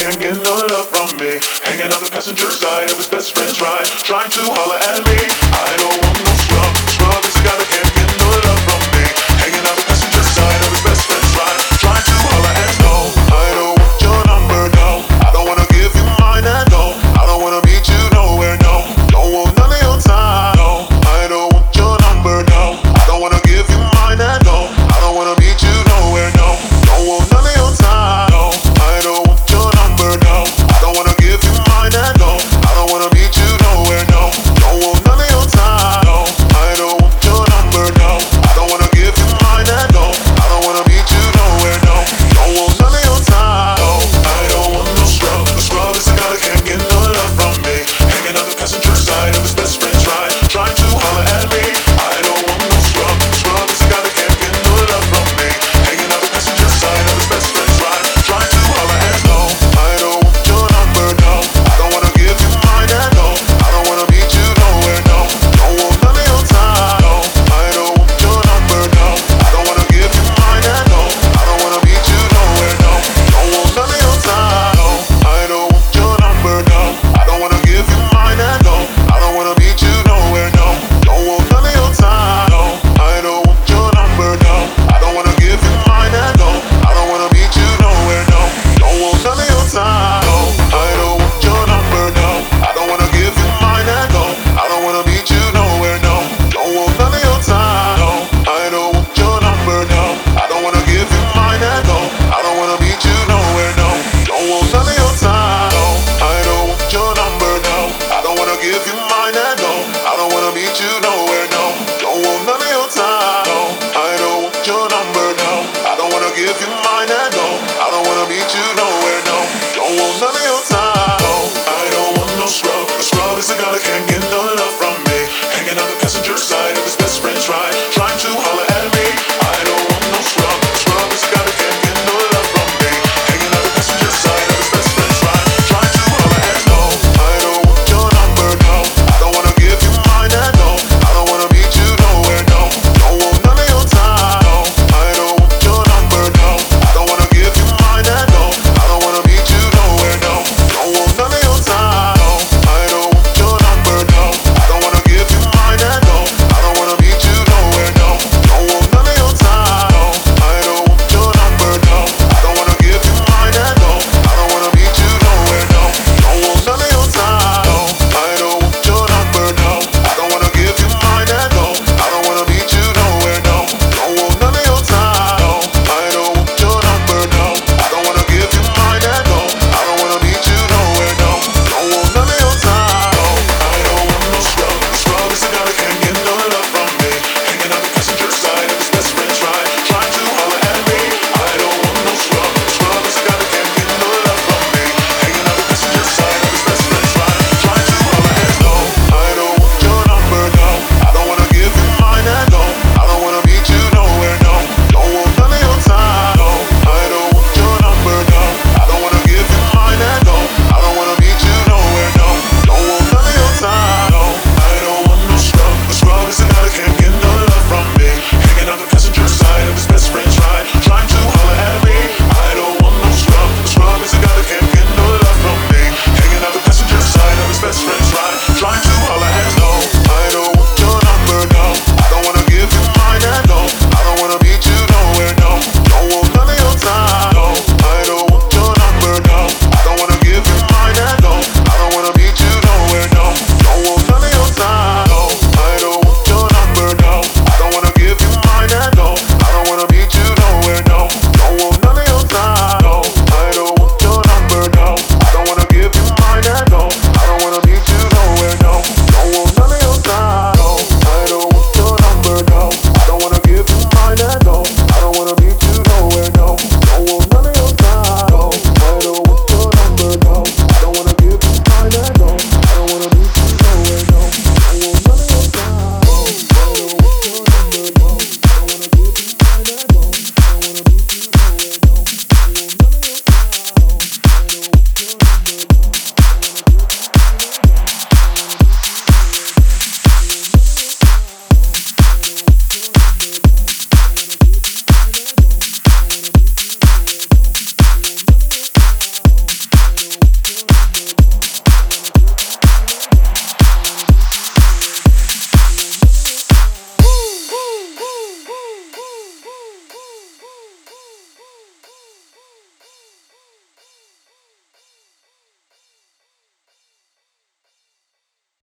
can't get no love from me. Hanging on the passenger side of his best friend's ride, trying to holler at me. I don't